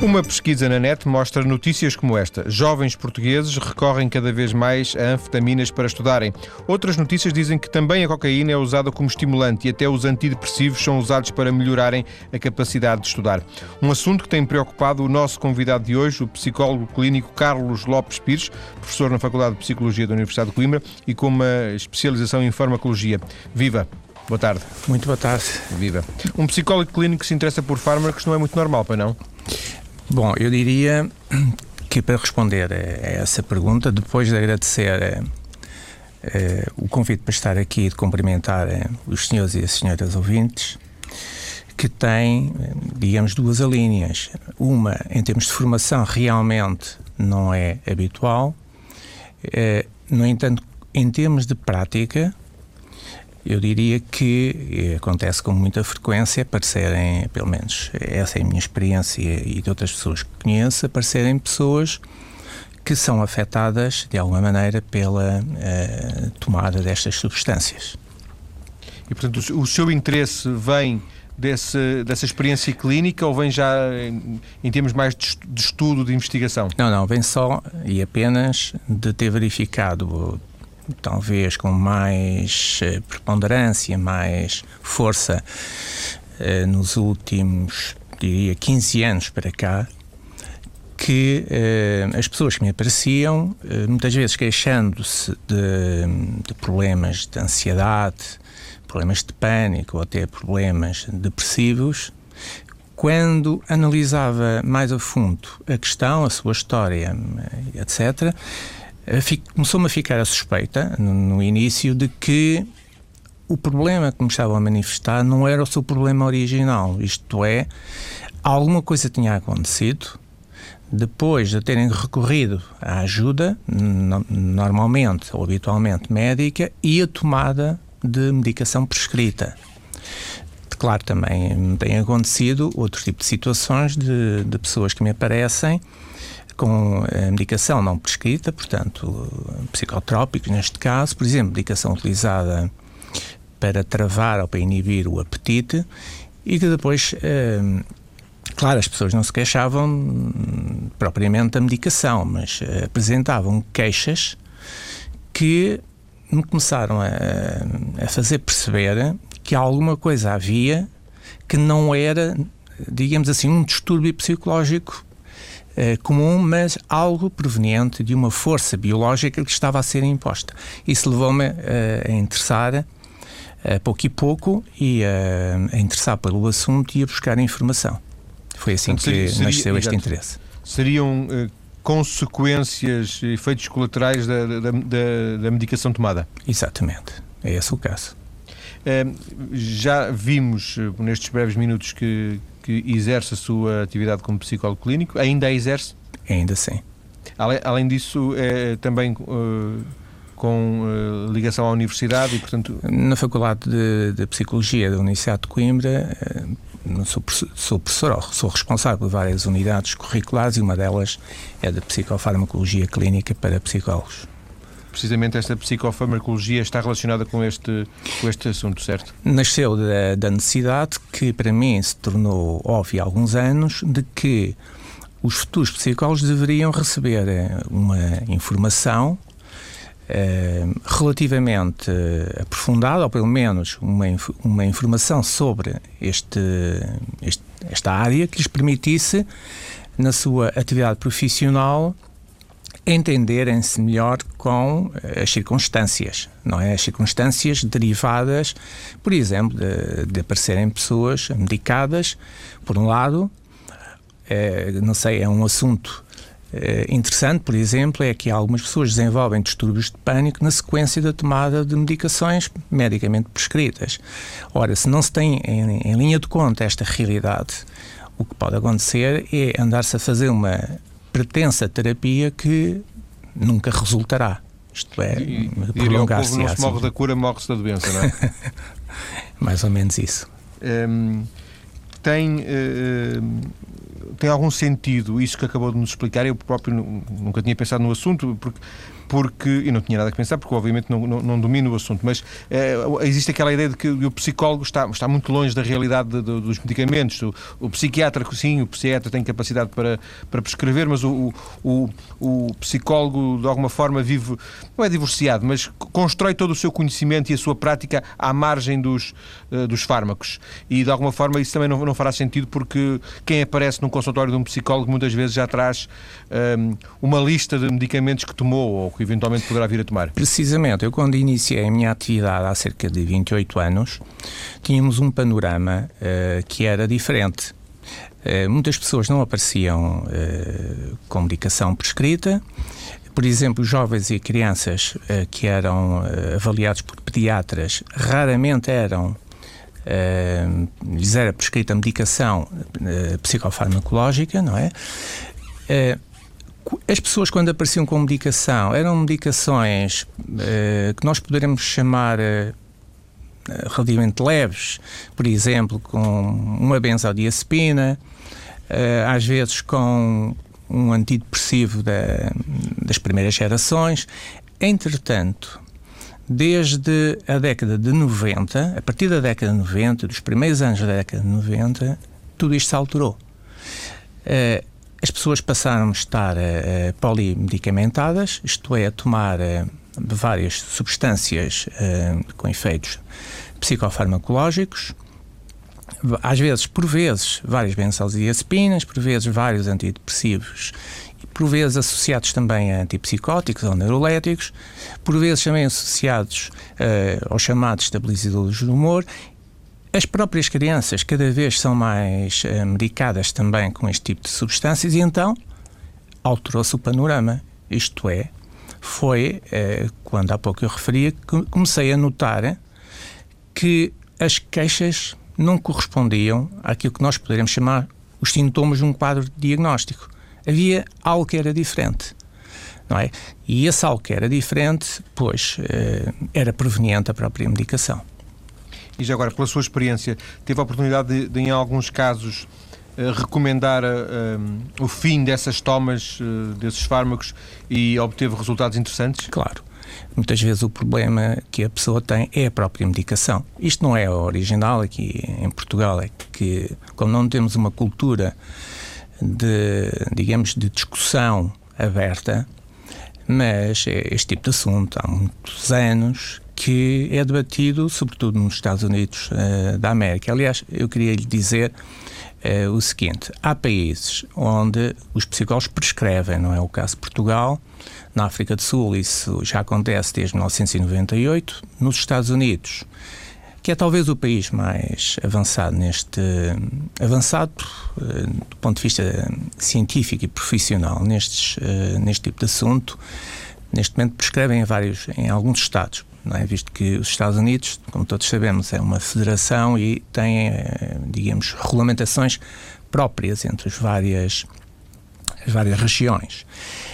Uma pesquisa na net mostra notícias como esta. Jovens portugueses recorrem cada vez mais a anfetaminas para estudarem. Outras notícias dizem que também a cocaína é usada como estimulante e até os antidepressivos são usados para melhorarem a capacidade de estudar. Um assunto que tem preocupado o nosso convidado de hoje, o psicólogo clínico Carlos Lopes Pires, professor na Faculdade de Psicologia da Universidade de Coimbra e com uma especialização em farmacologia. Viva! Boa tarde. Muito boa tarde. Viva. Um psicólogo clínico que se interessa por fármacos não é muito normal, para não? Bom, eu diria que para responder a essa pergunta, depois de agradecer eh, eh, o convite para estar aqui e de cumprimentar eh, os senhores e as senhoras ouvintes, que tem, digamos, duas linhas. Uma, em termos de formação, realmente não é habitual. no entanto, em termos de prática, eu diria que acontece com muita frequência aparecerem, pelo menos essa é a minha experiência e de outras pessoas que conheço, aparecerem pessoas que são afetadas de alguma maneira pela uh, tomada destas substâncias. E portanto o, seu interesse vem desse, dessa experiência clínica ou vem já em, em termos mais de, de estudo, de investigação? Não, não, vem só e apenas de ter verificado talvez com mais eh, preponderância, mais força eh, nos últimos, diria, 15 anos para cá, que eh, as pessoas que me apareciam, muitas vezes queixando-se de, de, problemas de ansiedade, problemas de pânico ou até problemas depressivos, quando analisava mais a fundo a questão, a sua história, etc., começou-me a ficar a suspeita, no, no, início, de que o problema que me estavam a manifestar não era o seu problema original. Isto é, alguma coisa tinha acontecido depois de terem recorrido à ajuda, normalmente ou habitualmente médica, e a tomada de medicação prescrita. Claro, também tem acontecido outro tipo de situações de, de pessoas que me aparecem com a medicação não prescrita, portanto, psicotrópicos neste caso, por exemplo, medicação utilizada para travar ou para inibir o apetite e que depois, eh, claro, as pessoas não se queixavam propriamente da medicação, mas eh, apresentavam queixas que me começaram a, a fazer perceber que alguma coisa havia que não era, digamos assim, um distúrbio psicológico eh, comum, mas algo proveniente de uma força biológica que estava a ser imposta. Isso levou-me eh, a interessar a pouco e pouco e a, a interessar pelo assunto e a buscar informação. Foi assim que seria, seria, nasceu este exato. interesse. Seriam uh, consequências, efeitos colaterais da, da, da, da, medicação tomada? Exatamente, é esse o caso. Uh, já vimos nestes breves minutos que, que exerce a sua atividade como psicólogo clínico. Ainda a exerce? Ainda sim. Além, além disso, é também uh, com uh, ligação à universidade e, portanto... Na Faculdade de, de Psicologia da Universidade de Coimbra, uh, sou, sou professor, sou responsável por várias unidades curriculares e uma delas é da Psicofarmacologia Clínica para Psicólogos precisamente esta psicofarmacologia está relacionada com este, com este assunto, certo? Nasceu da, da necessidade que para mim se tornou óbvia há alguns anos de que os futuros psicólogos deveriam receber eh, uma informação eh, relativamente aprofundada, ou pelo menos uma, uma informação sobre este, este, esta área que lhes permitisse, na sua atividade profissional, entenderem-se melhor com eh, as circunstâncias, não é? As circunstâncias derivadas, por exemplo, de, de aparecerem pessoas medicadas, por um lado, é, não sei, é um assunto é, interessante, por exemplo, é que algumas pessoas desenvolvem distúrbios de pânico na sequência da tomada de medicações medicamente prescritas. Ora, se não se tem em, em linha de conta esta realidade, o que pode acontecer é andar-se a fazer uma pretensa terapia que nunca resultará. Isto é, prolongar-se. não se morre da cura, morre-se da doença, não é? Mais ou menos isso. Um, tem, uh, tem algum sentido isso que acabou de nos explicar? Eu próprio nunca tinha pensado no assunto, porque porque, e não tinha nada a pensar, porque obviamente não, não, não domino o assunto, mas uh, existe aquela ideia de que o psicólogo está, está muito longe da realidade de, de, dos medicamentos. O, o, psiquiatra, sim, o psiquiatra tem capacidade para, para prescrever, mas o, o, o psicólogo, de alguma forma, vive, não é divorciado, mas constrói todo o seu conhecimento e a sua prática à margem dos, uh, dos fármacos. E, de alguma forma, isso também não, não fará sentido, porque quem aparece num consultório de um psicólogo muitas vezes já traz um, uma lista de medicamentos que tomou ou que eventualmente poderá vir a tomar? Precisamente, eu quando iniciei a minha atividade há cerca de 28 anos, tínhamos um panorama uh, que era diferente. Uh, muitas pessoas não apareciam uh, com medicação prescrita. Por exemplo, jovens e crianças que eram avaliados por pediatras raramente eram lhes era prescrita medicação psicofarmacológica, não é? As pessoas, quando apareciam com medicação, eram medicações uh, que nós poderemos chamar uh, relativamente leves, por exemplo, com uma benzodiazepina, uh, às vezes com um antidepressivo da, das primeiras gerações. Entretanto, desde a década de 90, a partir da década de 90, dos primeiros anos da década de 90, tudo isto se alterou. Uh, as pessoas passaram a estar uh, polimedicamentadas, isto é, a tomar uh, várias substâncias uh, com efeitos psicofarmacológicos, às vezes, por vezes, várias benzodiazepinas, por vezes, vários antidepressivos, por vezes associados também a antipsicóticos ou neuroléticos, por vezes também associados aos chamados estabilizadores do humor as próprias crianças cada vez são mais uh, medicadas também com este tipo de substâncias e então alterou-se o panorama. Isto é, foi uh, quando há pouco eu referia que comecei a notar que as queixas não correspondiam àquilo que nós poderíamos chamar os sintomas de um quadro diagnóstico. Havia algo que era diferente. Não é? E esse algo que era diferente, pois, uh, era proveniente da própria medicação. E já agora, pela sua experiência, teve a oportunidade de, de em alguns casos, uh, recomendar uh, o fim dessas tomas, desses fármacos e obteve resultados interessantes? Claro. Muitas vezes o problema que a pessoa tem é a própria medicação. Isto não é original aqui em Portugal, é que, como não temos uma cultura de, digamos, de discussão aberta, mas é este tipo de assunto há muitos anos que é debatido, sobretudo nos Estados Unidos uh, da América. Aliás, eu queria lhe dizer uh, o seguinte: há países onde os psicólogos prescrevem, não é o caso de Portugal. Na África do Sul, isso já acontece desde 1998. Nos Estados Unidos, que é talvez o país mais avançado neste avançado uh, do ponto de vista científico e profissional nestes, neste tipo de assunto. Neste momento prescrevem em vários, em alguns estados é? visto que os Estados Unidos, como todos sabemos, é uma federação e tem, eh, digamos, regulamentações próprias entre as várias, as várias regiões.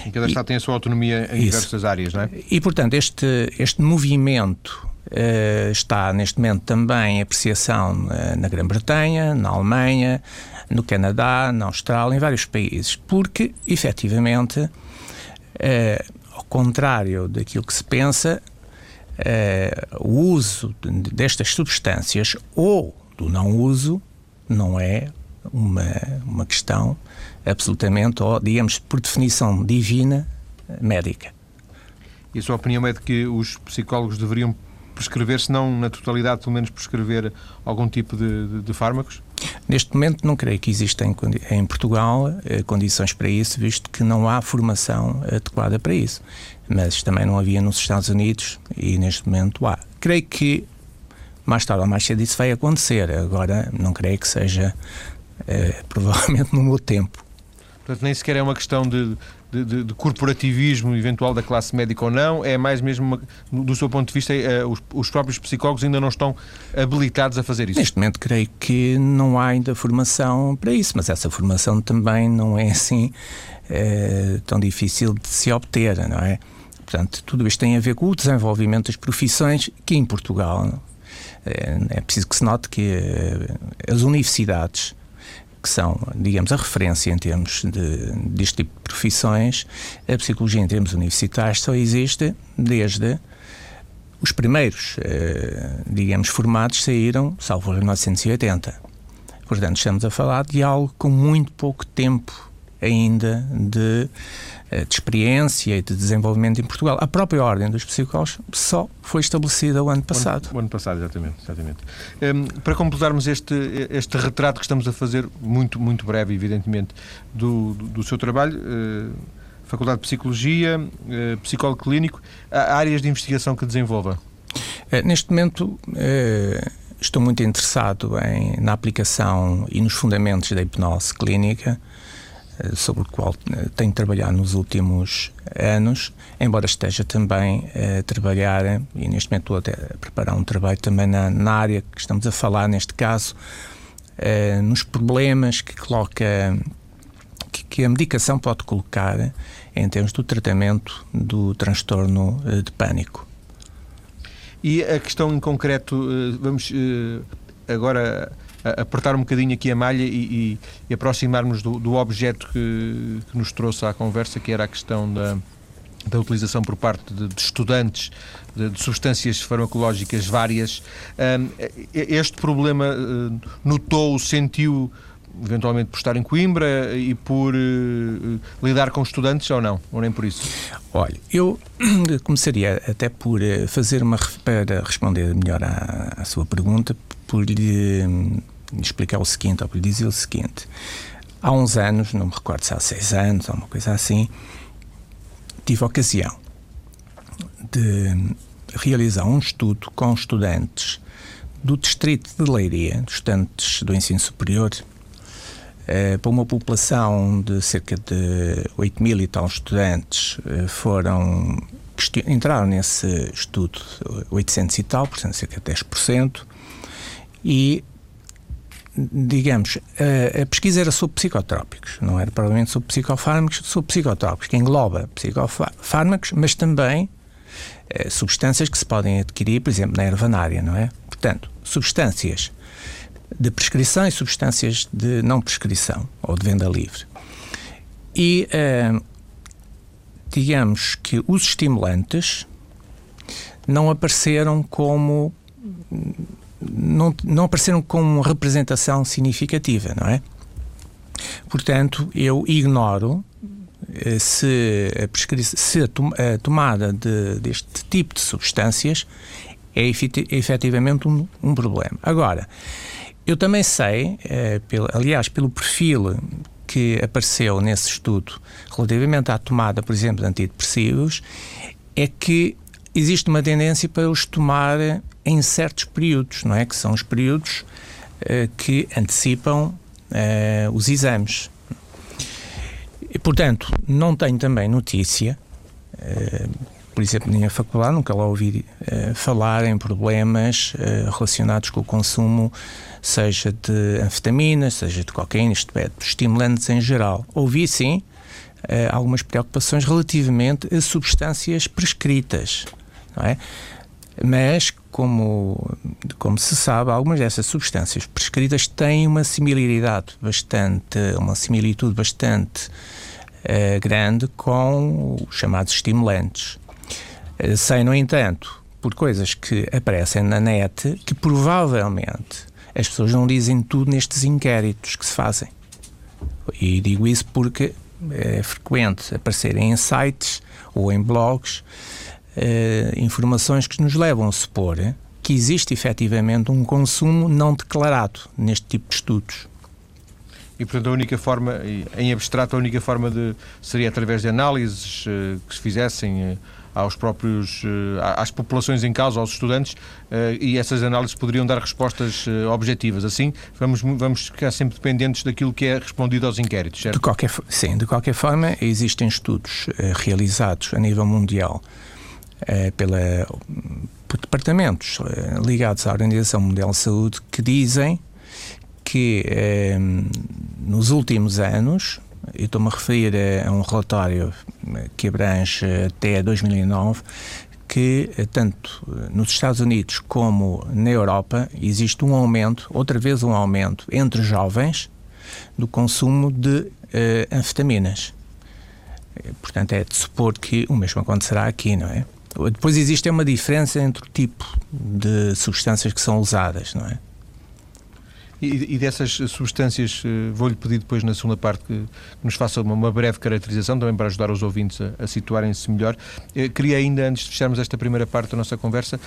E cada Estado e, tem a sua autonomia em isso. diversas áreas, não é? E, portanto, este, este movimento uh, está neste momento também em apreciação uh, na Grã-Bretanha, na Alemanha, no Canadá, na Austrália, em vários países, porque, efetivamente, uh, ao contrário daquilo que se pensa, o uso destas substâncias ou do não uso não é uma, uma questão absolutamente, ou digamos, por definição divina, médica. E a sua opinião é de que os psicólogos deveriam prescrever, se não na totalidade, pelo menos prescrever algum tipo de, de, de fármacos? Neste momento não creio que existem em Portugal eh, condições para isso, visto que não há formação adequada para isso. Mas também não havia nos Estados Unidos e neste momento há. Creio que mais tarde ou mais cedo isso vai acontecer. Agora não creio que seja eh, provavelmente no meu tempo. Portanto, nem sequer é uma questão de, de, de, de, corporativismo eventual da classe médica ou não, é mais mesmo, uma, do seu ponto de vista, é, os, os, próprios psicólogos ainda não estão habilitados a fazer isso? Neste momento, creio que não há ainda formação para isso, mas essa formação também não é assim é, tão difícil de se obter, não é? Portanto, tudo isto tem a ver com o desenvolvimento das profissões que em Portugal é, é preciso que se note que as universidades que são, digamos, a referência em termos de, deste tipo de profissões, a psicologia em termos universitários só existe desde os primeiros, eh, digamos, formados saíram, salvo em 1980. Portanto, estamos a falar de algo com muito pouco tempo ainda de, eh, de, experiência e de desenvolvimento em Portugal. A própria Ordem dos Psicólogos só foi estabelecida o ano passado. O ano, o ano passado, exatamente. exatamente. Um, para completarmos este, este retrato que estamos a fazer, muito, muito breve, evidentemente, do, do, do seu trabalho. Uh, Faculdade de Psicologia, uh, psicólogo clínico, há áreas de investigação que desenvolva? Uh, neste momento, estou muito interessado em, na aplicação e nos fundamentos da hipnose clínica eh, sobre o qual eh, tenho trabalhado nos últimos anos, embora esteja também a trabalhar, e neste momento estou até a preparar um trabalho também na, na área que estamos a falar, neste caso, eh, nos problemas que coloca, que, a medicação pode colocar em termos do tratamento do transtorno de pânico. E a questão em concreto, vamos agora apertar um bocadinho aqui a malha e, e, e aproximarmos do, do objeto que, que, nos trouxe à conversa, que era a questão da, da utilização por parte de, de estudantes de, de, substâncias farmacológicas várias. este problema eh, notou, sentiu eventualmente por estar em Coimbra e por uh, lidar com estudantes ou não? Ou nem por isso? Olha, eu começaria até por fazer uma. para responder melhor à, à sua pergunta, por lhe explicar o seguinte, ou lhe dizer o seguinte. Há uns anos, não me recordo se há seis anos ou uma coisa assim, tive a ocasião de realizar um estudo com estudantes do distrito de Leiria, estudantes do ensino superior, eh, para uma população de cerca de 8 mil e tal estudantes, eh, foram entraram nesse estudo 800 e tal, portanto cerca de 10%, e digamos, a, a, pesquisa era sobre psicotrópicos, não era provavelmente sobre psicofármacos, sobre psicotrópicos, que engloba psicofármacos, mas também eh, substâncias que se podem adquirir, por exemplo, na ervanária, não é? Portanto, substâncias de prescrição e substâncias de não prescrição ou de venda livre. E eh, digamos que os estimulantes não apareceram como não, não apareceram com representação significativa, não é? Portanto, eu ignoro eh, se a, se a, tom a tomada de, deste tipo de substâncias é efetivamente um, um problema. Agora, eu também sei, eh, pelo, aliás, pelo perfil que apareceu nesse estudo relativamente à tomada, por exemplo, de antidepressivos, é que existe uma tendência para os tomar em certos períodos, não é? Que são os períodos uh, que antecipam uh, os exames. E, portanto, não tenho também notícia, uh, por exemplo, na minha faculdade nunca lá ouvi falar em problemas relacionados com o consumo, seja de anfetaminas, seja de cocaína, isto é, de estimulantes em geral. Ouvi sim algumas preocupações relativamente a substâncias prescritas, não é? Mas, como, como se sabe, algumas dessas substâncias prescritas têm uma similaridade bastante, uma similitude bastante uh, grande com os chamados estimulantes. Uh, sei, no entanto, por coisas que aparecem na net, que provavelmente as pessoas não dizem tudo nestes inquéritos que se fazem. E digo isso porque é frequente aparecerem em sites ou em blogs eh, informações que nos levam a supor que existe efetivamente um consumo não declarado neste tipo de estudos. E, portanto, a única forma, em abstrato, a única forma de, seria através de análises uh, que se fizessem uh, aos próprios, uh, às populações em causa, aos estudantes, e essas análises poderiam dar respostas objetivas. Assim, vamos, vamos ficar sempre dependentes daquilo que é respondido aos inquéritos, certo? De qualquer, sim, de qualquer forma, existem estudos realizados a nível mundial eh, pela, por departamentos eh, ligados à Organização Mundial de Saúde que dizem que eh, nos últimos anos, e estou-me a referir a, um relatório que abrange até 2009, que tanto nos Estados Unidos como na Europa existe um aumento, outra vez um aumento entre jovens do consumo de anfetaminas. Portanto, é de supor que o mesmo acontecerá aqui, não é? Depois existe uma diferença entre o tipo de substâncias que são usadas, não é? E, dessas substâncias, eh, vou-lhe pedir depois na segunda parte que, nos faça uma, breve caracterização, também para ajudar os ouvintes a, situarem-se melhor. Eu eh, queria ainda, antes de fecharmos esta primeira parte da nossa conversa,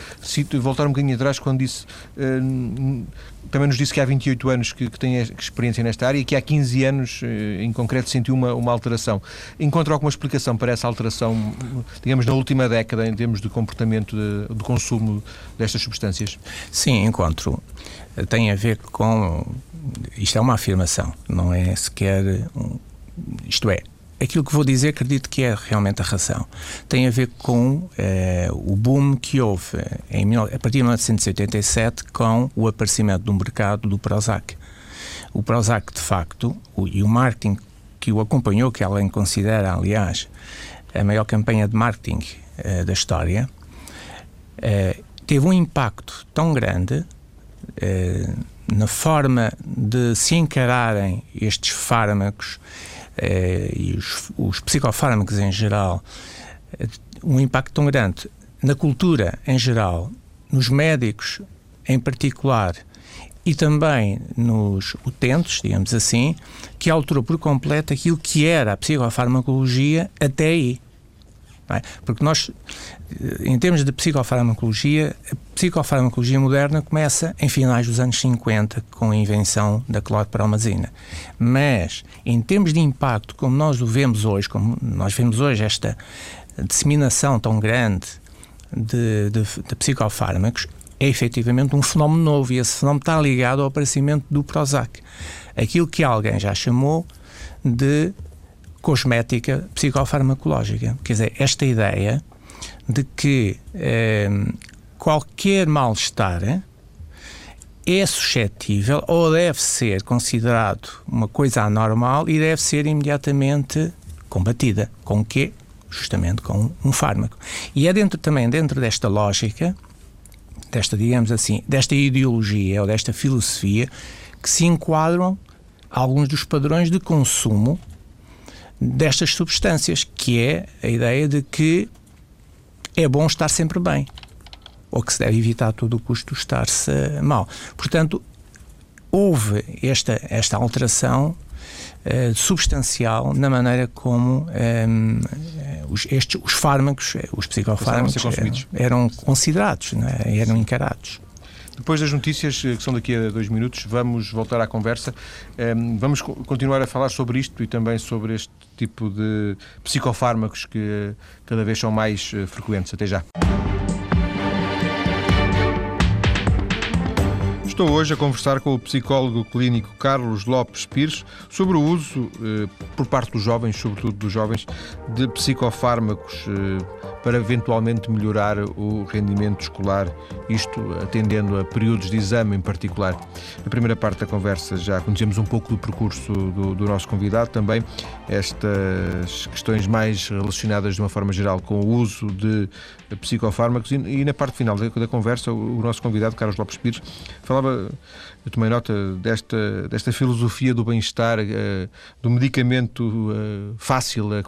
voltar um bocadinho atrás quando disse uh, também nos disse que há 28 anos que, que tem experiência nesta área e que há 15 anos, em concreto, sentiu uma, uma alteração. Encontra alguma explicação para essa alteração, digamos, na última década, em termos de comportamento de, de consumo destas substâncias? Sim, encontro tem a ver com. Isto é uma afirmação, não é sequer. Isto é, aquilo que vou dizer acredito que é realmente a razão. Tem a ver com eh, o boom que houve em, a partir de 1987 com o aparecimento do mercado do Prozac. O Prozac, de facto, o, e o marketing que o acompanhou, que além considera, aliás, a maior campanha de marketing eh, da história, eh, teve um impacto tão grande eh, na forma de se encararem estes fármacos eh, e os, os, psicofármacos em geral, eh, um impacto tão grande na cultura em geral, nos médicos em particular e também nos utentes, digamos assim, que alterou por completo aquilo que era a psicofarmacologia até aí. É? Porque nós, eh, em termos de psicofarmacologia, a psicofarmacologia moderna começa em finais dos anos 50 com a invenção da clorpromazina. Mas, em termos de impacto, como nós o vemos hoje, como nós vemos hoje esta disseminação tão grande de, de, de psicofármacos, é efetivamente um fenómeno novo e esse fenómeno está ligado ao aparecimento do Prozac. Aquilo que alguém já chamou de cosmética psicofarmacológica. Quer dizer, esta ideia de que eh, qualquer mal-estar é suscetível ou deve ser considerado uma coisa anormal e deve ser imediatamente combatida. Com o quê? Justamente com um fármaco. E é dentro também dentro desta lógica, desta, digamos assim, desta ideologia ou desta filosofia que se enquadram alguns dos padrões de consumo destas substâncias, que é a ideia de que é bom estar sempre bem, ou que se deve evitar a todo o custo estar-se mal. Portanto, houve esta, esta alteração uh, substancial na maneira como um, ehm, os, estes, os fármacos, os psicofármacos, eram, eram, considerados, é? eram encarados. Depois das notícias, eh, que são daqui a dois minutos, vamos voltar à conversa. Ehm, vamos continuar a falar sobre isto e também sobre este tipo de psicofármacos que cada vez são mais eh, frequentes. Até já. Estou hoje a conversar com o psicólogo clínico Carlos Lopes Pires sobre o uso, eh, por parte dos jovens, sobretudo dos jovens, de psicofármacos eh, para eventualmente melhorar o rendimento escolar, isto atendendo a períodos de exame em particular. Na primeira parte da conversa já conhecemos um pouco do percurso do, do nosso convidado, também estas questões mais relacionadas de uma forma geral com o uso de psicofármacos e, e na parte final da, da conversa o, o nosso convidado, Carlos Lopes Pires, falava eu tomei nota desta, desta filosofia do bem-estar, uh, do medicamento uh, fácil, a,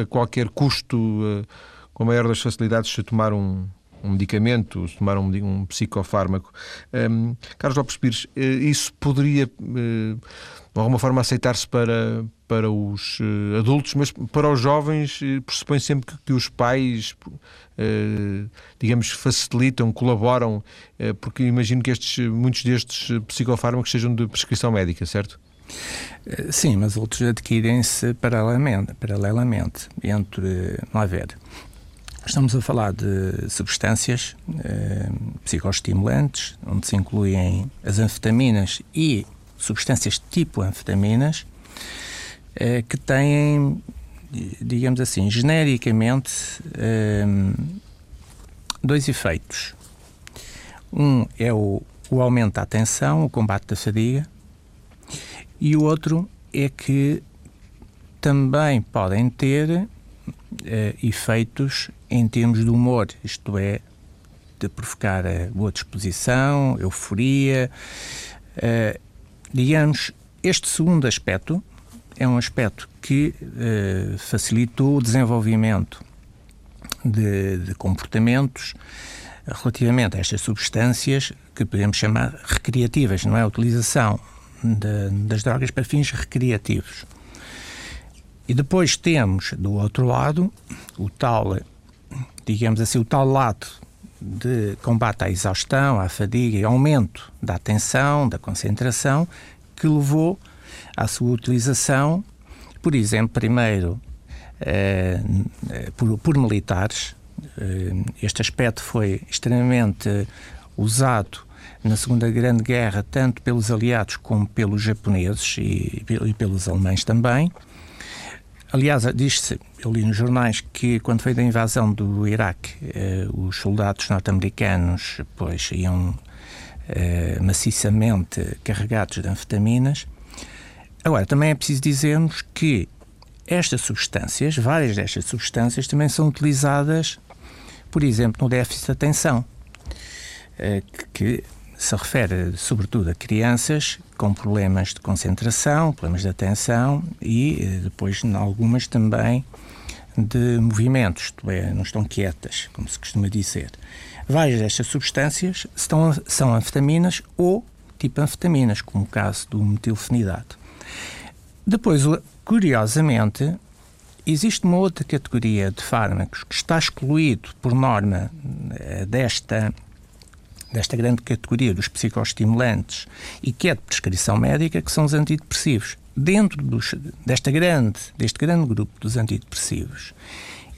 a, qualquer custo, uh, com a maior das facilidades, se tomar um, um medicamento, se tomar um, um psicofármaco. Um, Carlos Lopes Pires, isso poderia, de alguma forma, aceitar-se para, para os adultos, mas para os jovens pressupõe sempre que, que os pais eh, digamos, facilitam, colaboram, eh, porque imagino que estes, muitos destes psicofármacos sejam de prescrição médica, certo? Eh, sim, mas outros adquirem-se paralelamente, paralelamente entre, lá ver, Estamos a falar de substâncias eh, psicoestimulantes, onde se incluem as anfetaminas e substâncias tipo anfetaminas, eh, que têm digamos assim, genericamente, um, dois efeitos. Um é o, o aumento da atenção, o combate da fadiga, e o outro é que também podem ter uh, efeitos em termos de humor, isto é, de provocar a boa disposição, euforia, uh, digamos, este segundo aspecto é um aspecto que uh, facilitou o desenvolvimento de, de, comportamentos relativamente a estas substâncias que podemos chamar recreativas, não é? A utilização de, das drogas para fins recreativos. E depois temos, do outro lado, o tal, digamos assim, o tal lado de combate à exaustão, à fadiga e aumento da atenção, da concentração, que levou à sua utilização, por exemplo, primeiro eh, por, por, militares. Eh, este aspecto foi extremamente usado na Segunda Grande Guerra, tanto pelos aliados como pelos japoneses e, e pelos alemães também. Aliás, diz-se, eu li nos jornais que quando foi da invasão do Iraque, eh, os soldados norte-americanos pois, iam eh, maciçamente carregados de anfetaminas. Agora, também é preciso dizermos que estas substâncias, várias destas substâncias, também são utilizadas, por exemplo, no déficit de atenção, eh, que se refere sobretudo a crianças com problemas de concentração, problemas de atenção e eh, depois, algumas também, de movimentos, isto é, não estão quietas, como se costuma dizer. Várias destas substâncias estão, são anfetaminas ou tipo anfetaminas, como o caso do metilfenidato. Depois, curiosamente, existe uma outra categoria de fármacos que está excluído por norma eh, desta desta grande categoria dos psicoestimulantes e que é de prescrição médica, que são os antidepressivos. Dentro dos, desta grande, deste grande grupo dos antidepressivos,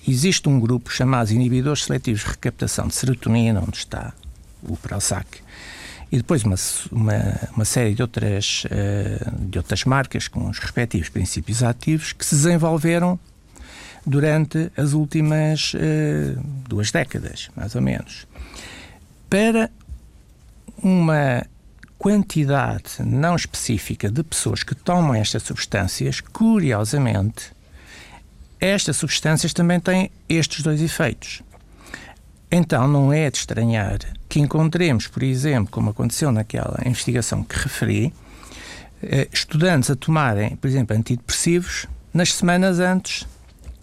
existe um grupo chamado inibidores seletivos de recaptação de serotonina, onde está o Prozac, e depois uma, uma, uma série de outras, uh, de outras marcas com os respectivos princípios ativos que se desenvolveram durante as últimas uh, duas décadas, mais ou menos, para uma quantidade não específica de pessoas que tomam estas substâncias, curiosamente, estas substâncias também têm estes dois efeitos. Então não é de estranhar que encontremos, por exemplo, como aconteceu naquela investigação que referi, eh, estudantes a tomarem, por exemplo, antidepressivos nas semanas antes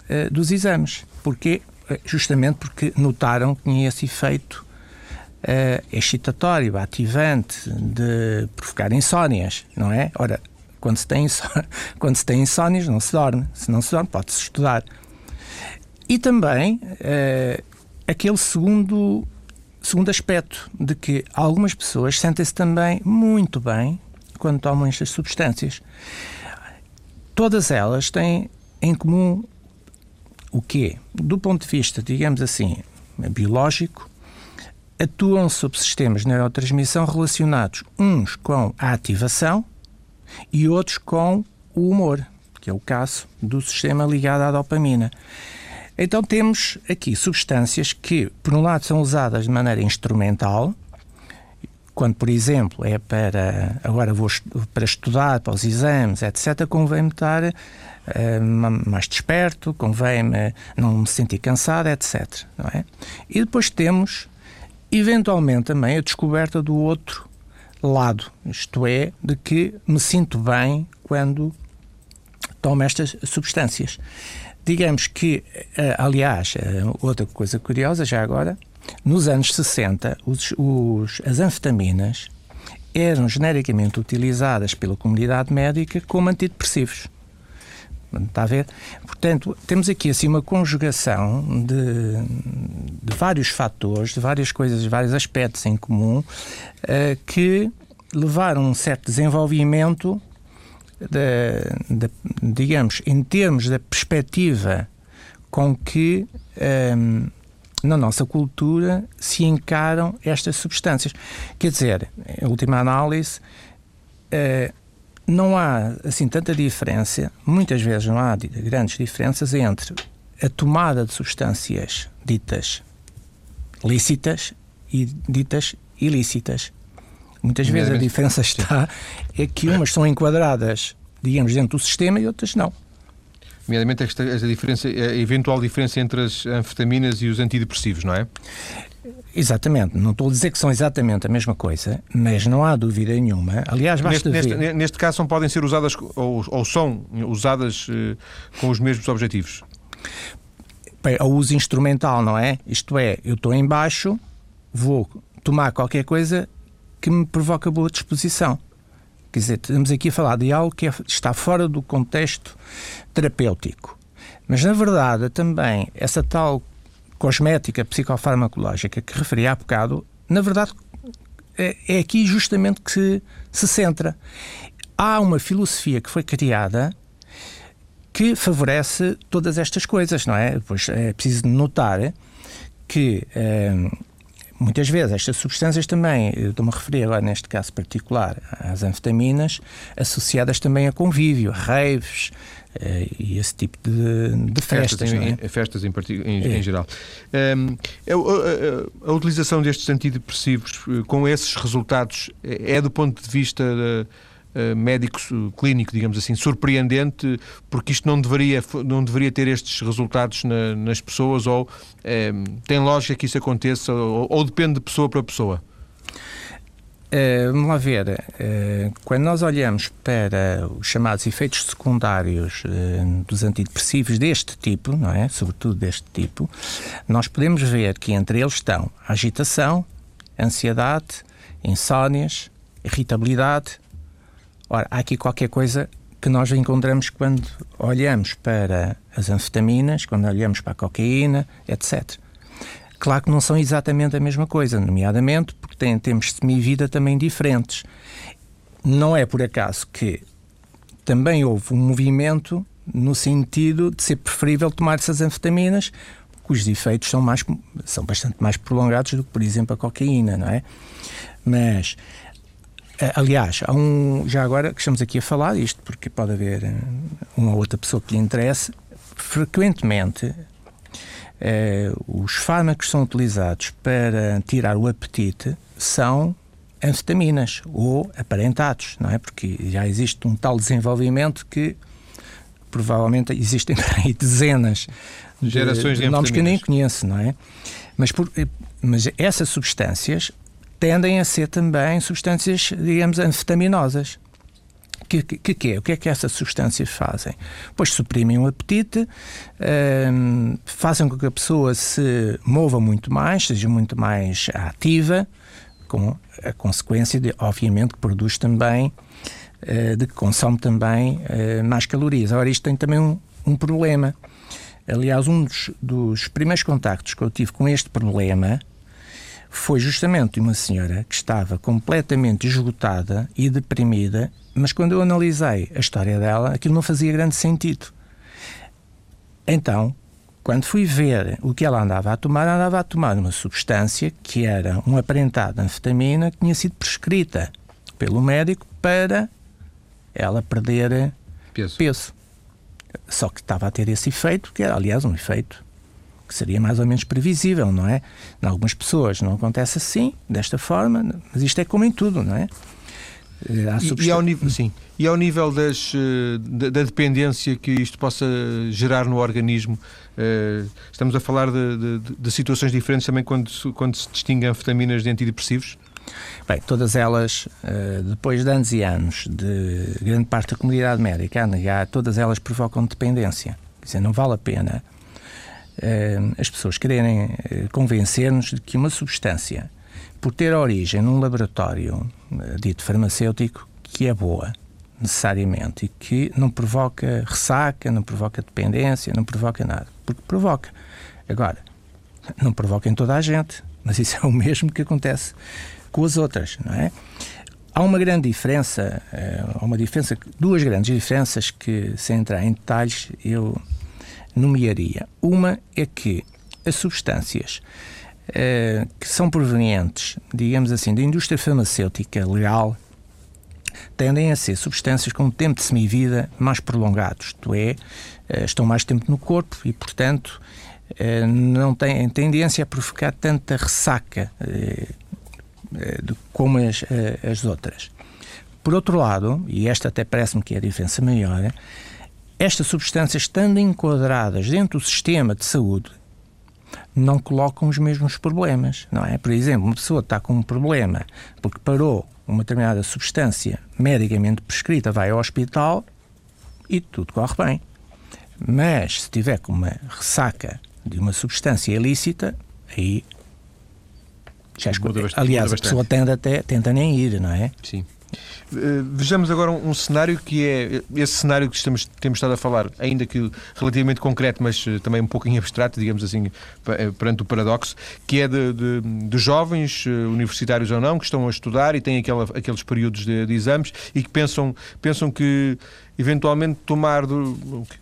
eh, dos exames. Porquê? Eh, justamente porque notaram que tinha esse efeito uh, excitatório, ativante, de provocar insónias, não é? Ora, quando se tem, quando se tem insónias, não se dorme. Se não se dorme, pode-se estudar. E também uh, aquele segundo, segundo aspecto de que algumas pessoas sentem-se também muito bem quando tomam estas substâncias. Todas elas têm em comum o quê? Do ponto de vista, digamos assim, biológico, atuam sobre sistemas de neurotransmissão relacionados uns com a ativação e outros com o humor, que é o caso do sistema ligado à dopamina. Então temos aqui substâncias que, por um lado, são usadas de maneira instrumental, quando, por exemplo, é para agora vou para estudar, para os exames, etc., convém-me estar uh, mais desperto, convém-me não me sentir cansado, etc. Não é? E depois temos eventualmente também a descoberta do outro lado, isto é, de que me sinto bem quando tomo estas substâncias. Digamos que, eh, aliás, eh, outra coisa curiosa, já agora, nos anos 60, os, os, as anfetaminas eram genericamente utilizadas pela comunidade médica como antidepressivos. Está a ver? Portanto, temos aqui assim uma conjugação de, de vários fatores, de várias coisas, de vários aspectos em comum uh, que levaram um certo desenvolvimento, de, de, digamos, em termos da perspectiva com que um, ehm, na nossa cultura se encaram estas substâncias. Quer dizer, em última análise, uh, não há assim tanta diferença, muitas vezes não há grandes diferenças entre a tomada de substâncias ditas lícitas e ditas ilícitas. Muitas vezes a diferença está é que umas são enquadradas, digamos, dentro do sistema e outras não. nomeadamente esta, esta diferença, a eventual diferença entre as anfetaminas e os antidepressivos, não é? Exatamente, não estou a dizer que são exatamente a mesma coisa, mas não há dúvida nenhuma. Aliás, basta neste, ver... neste, neste caso, podem ser usadas ou, ou são usadas eh, com os mesmos objetivos? Bem, o uso instrumental, não é? Isto é, eu estou em baixo, vou tomar qualquer coisa que me provoca boa disposição. Quer dizer, estamos aqui a falar de algo que é, está fora do contexto terapêutico. Mas, na verdade, também essa tal cosmética psicofarmacológica que referi há bocado, na verdade, é, é aqui justamente que se, centra. Há uma filosofia que foi criada que favorece todas estas coisas, não é? Pois é preciso notar que eh, muitas vezes estas substâncias também, estou-me a referir agora neste caso particular às anfetaminas, associadas também a convívio, a raves, Uh, e esse tipo de, de festas. Festas, em, é? festas em, em, é. em geral. Um, a, a, a, utilização destes antidepressivos eh, com esses resultados é, é do ponto de vista uh, médico clínico, digamos assim, surpreendente, porque isto não deveria, não deveria ter estes resultados na, nas pessoas ou um, tem lógica que isso aconteça ou, ou depende de pessoa para pessoa? Uh, vamos lá ver. Uh, quando nós olhamos para os chamados efeitos secundários uh, dos antidepressivos deste tipo, não é? Sobretudo deste tipo, nós podemos ver que entre eles estão agitação, ansiedade, insónias, irritabilidade. Ora, há aqui qualquer coisa que nós encontramos quando olhamos para as anfetaminas, quando olhamos para a cocaína, etc. Claro que não são exatamente a mesma coisa, nomeadamente porque têm tempos de semi-vida também diferentes. Não é por acaso que também houve um movimento no sentido de ser preferível tomar essas anfetaminas, cujos efeitos são, mais, são bastante mais prolongados do que, por exemplo, a cocaína, não é? Mas, aliás, há um, já agora que estamos aqui a falar isto, porque pode haver eh, uma ou outra pessoa que lhe interesse, frequentemente eh, os fármacos que são utilizados para tirar o apetite são anfetaminas ou aparentados, não é? Porque já existe um tal desenvolvimento que provavelmente existem aí dezenas de, Gerações de, de nomes que eu nem conheço, não é? Mas, por, mas essas substâncias tendem a ser também substâncias, digamos, anfetaminosas que, que, que é? O que é que essas substâncias fazem? Pois suprimem o apetite, hum, fazem com que a pessoa se mova muito mais, seja muito mais ativa, com a consequência de, obviamente, que produz também, uh, de que consome também uh, mais calorias. Agora, isto tem também um, um problema. Aliás, um dos, dos primeiros contactos que eu tive com este problema foi justamente uma senhora que estava completamente esgotada e deprimida, mas quando eu analisei a história dela, aquilo não fazia grande sentido. Então, quando fui ver o que ela andava a tomar, andava a tomar uma substância que era um aparentado anfetamina que tinha sido prescrita pelo médico para ela perder peso. peso. Só que estava a ter esse efeito, que era, aliás, um efeito que seria mais ou menos previsível, não é? Em algumas pessoas não acontece assim, desta forma, mas isto é como em tudo, não é? E, e, ao nível, sim, e ao nível das, eh, da, da, dependência que isto possa gerar no organismo, uh, estamos a falar de, de, de, situações diferentes também quando, quando se distinguem anfetaminas de antidepressivos? Bem, todas elas, depois de anos e anos de grande parte da comunidade médica a negar, todas elas provocam dependência. Quer dizer, não vale a pena as pessoas quererem uh, convencer-nos de que uma substância, por ter origem num laboratório uh, dito farmacêutico, que é boa, necessariamente, e que não provoca ressaca, não provoca dependência, não provoca nada. Porque provoca. Agora, não provoca em toda a gente, mas isso é o mesmo que acontece com as outras, não é? Há uma grande diferença, há uma diferença, duas grandes diferenças que, sem entrar em detalhes, eu nomearia. Uma é que as substâncias uh, que são provenientes, digamos assim, da indústria farmacêutica legal tendem a ser substâncias com um tempo de semivida mais prolongado, isto é, uh, estão mais tempo no corpo e, portanto, uh, não têm tendência a provocar tanta ressaca como as, as outras. Por outro lado, e esta até parece-me que é a diferença maior, estas substâncias, estando enquadradas dentro do sistema de saúde, não colocam os mesmos problemas, não é? Por exemplo, uma pessoa está com um problema porque parou uma determinada substância medicamente prescrita, vai ao hospital e tudo corre bem. Mas se tiver com uma ressaca de uma substância ilícita, aí já escuta. Aliás, a pessoa tenta até tenta nem ir, não é? Sim. Eh, vejamos agora um, cenário que é esse cenário que estamos, temos estado a falar, ainda que relativamente concreto, mas eh, também um pouco em abstrato, digamos assim, eh, perante o paradoxo, que é de, de, de jovens, universitários ou não, que estão a estudar e têm aquela, aqueles períodos de, de exames e que pensam, pensam que eventualmente tomar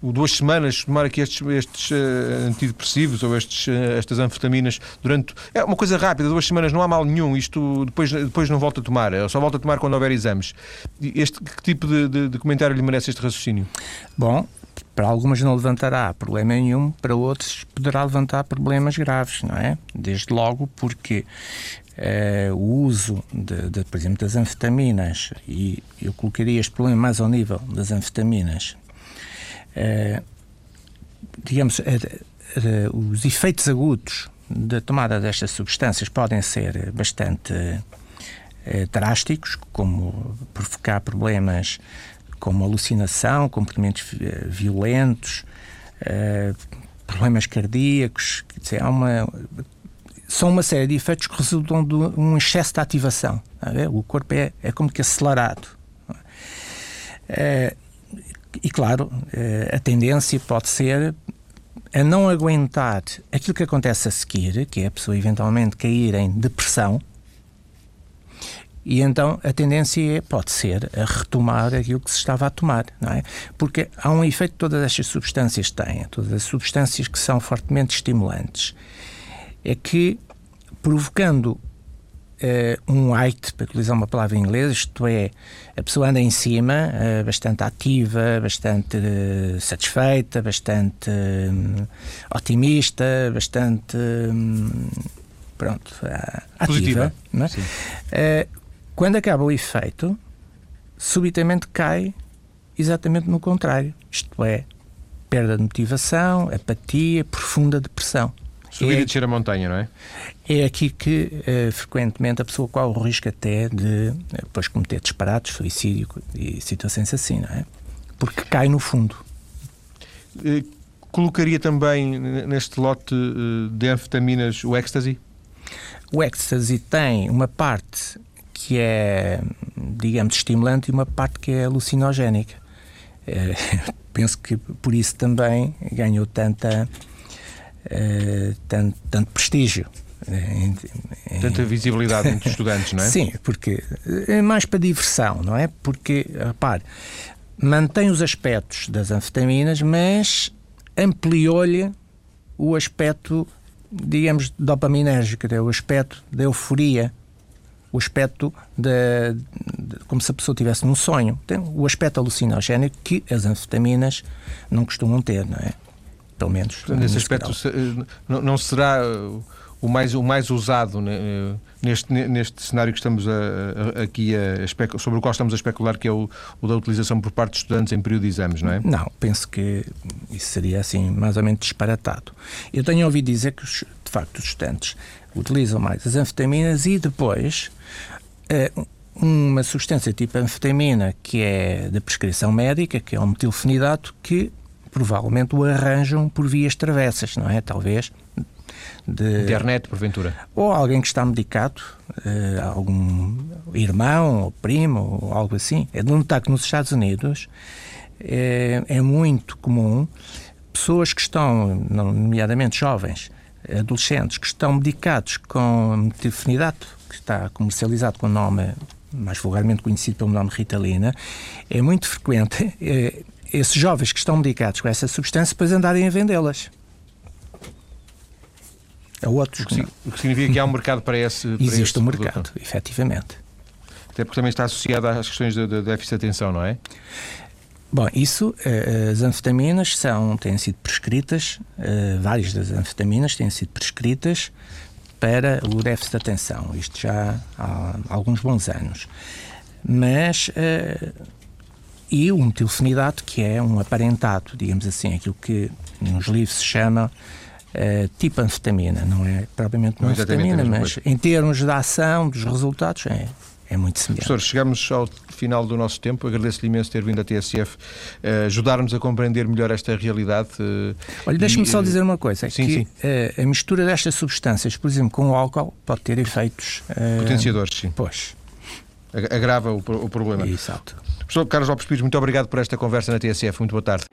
duas semanas, tomar aqui estes, estes uh, antidepressivos ou estes, uh, estas anfetaminas durante. É uma coisa rápida, duas semanas, não há mal nenhum, isto depois, depois não volta a tomar, só volta a tomar quando houver exames. Este, que tipo de, de, de comentário lhe merece este raciocínio? Bom, para algumas não levantará problema nenhum, para outros poderá levantar problemas graves, não é? Desde logo porque uh, o uso, de, de, por exemplo, das anfetaminas, e eu colocaria este problema mais ao nível das anfetaminas, uh, digamos, uh, os efeitos agudos da tomada destas substâncias podem ser bastante drásticos, como provocar problemas como alucinação, comportamentos violentos, problemas cardíacos, há uma são uma série de efeitos que resultam de um excesso de ativação. O corpo é, é como que acelerado. É, e claro, é, a tendência pode ser a não aguentar aquilo que acontece a seguir, que é a pessoa eventualmente cair em depressão, e então a tendência é, pode ser a retomar aquilo que se estava a tomar, não é? Porque há um efeito que todas estas substâncias têm, todas as substâncias que são fortemente estimulantes é que, provocando uh, um height, para utilizar uma palavra em inglês, isto é, a pessoa anda em cima, uh, bastante ativa, bastante uh, satisfeita, bastante otimista, bastante. Um, pronto, ativa. É? quando acaba o efeito, subitamente cai exatamente no contrário. Isto é, perda de motivação, apatia, profunda depressão. Subir é, e descer a montanha, não é? É aqui que uh, frequentemente a pessoa corre o risco até de uh, depois cometer disparados, suicídio e situações assim, não é? Porque cai no fundo. Uh, colocaria também neste lote de anfetaminas o ecstasy? O ecstasy tem uma parte que é, digamos, estimulante e uma parte que é alucinogénica. penso que por isso também ganhou tanta eh, tanto, tanto, prestígio. Em... Tanta visibilidade entre os estudantes, não é? Sim, porque é mais para diversão, não é? Porque, repare, mantém os aspectos das anfetaminas, mas ampliou-lhe o aspecto, digamos, dopaminérgico, o aspecto da euforia, o aspecto de, como se a pessoa estivesse num sonho. Tem o aspecto alucinogénico que as anfetaminas não costumam ter, não é? Pelo menos. Portanto, nesse aspecto, eh, não será eh, o mais, o mais usado né, eh, neste, neste cenário que estamos a, a, aqui a, sobre o qual estamos a especular, que é o, o, da utilização por parte de estudantes em período de exames, não é? Não, penso que isso seria assim mais ou menos disparatado. Eu tenho ouvido dizer que, de facto, os estudantes utilizam mais as anfetaminas e depois uma substância tipo anfetamina que é de prescrição médica, que é o metilfenidato, que provavelmente o arranjam por vias travessas, não é? Talvez. De... Internet, porventura. Ou alguém que está medicado, uh, algum irmão ou primo ou algo assim. É de notar que nos Estados Unidos é, é muito comum pessoas que estão, nomeadamente jovens, adolescentes, que estão medicados com metilfenidato, que está comercializado com o nome mais vulgarmente conhecido pelo nome Ritalina, é muito frequente é, esses jovens que estão medicados com essa substância depois andarem a vendê-las. A outros. O que, o que, significa que há um mercado para esse. Para Existe um mercado, produto. efetivamente. Até porque também está associado às questões de, de déficit de atenção, não é? Bom, isso, eh, as anfetaminas são, têm sido prescritas, eh, várias das anfetaminas têm sido prescritas para o déficit de atenção. Isto já há alguns bons anos. Mas eh, e o metilfenidato, que é um aparentado, digamos assim, aquilo que nos livros se chama uh, tipo anfetamina, não é propriamente uma anfetamina, mas coisa. em termos da ação, dos resultados, é, é muito semelhante. Professor, chegamos ao final do nosso tempo. Agradeço-lhe imenso ter vindo à TSF uh, ajudar-nos a compreender melhor esta realidade. Uh, Olha, deixe-me só dizer uma coisa: é sim, que sim. Uh, a mistura destas substâncias, por exemplo, com o álcool, pode ter efeitos. Potenciadores, sim. Pois. Agrava o, o problema. Exato. Professor Carlos Lopes Pires, muito obrigado por esta conversa na TSF. Muito boa tarde.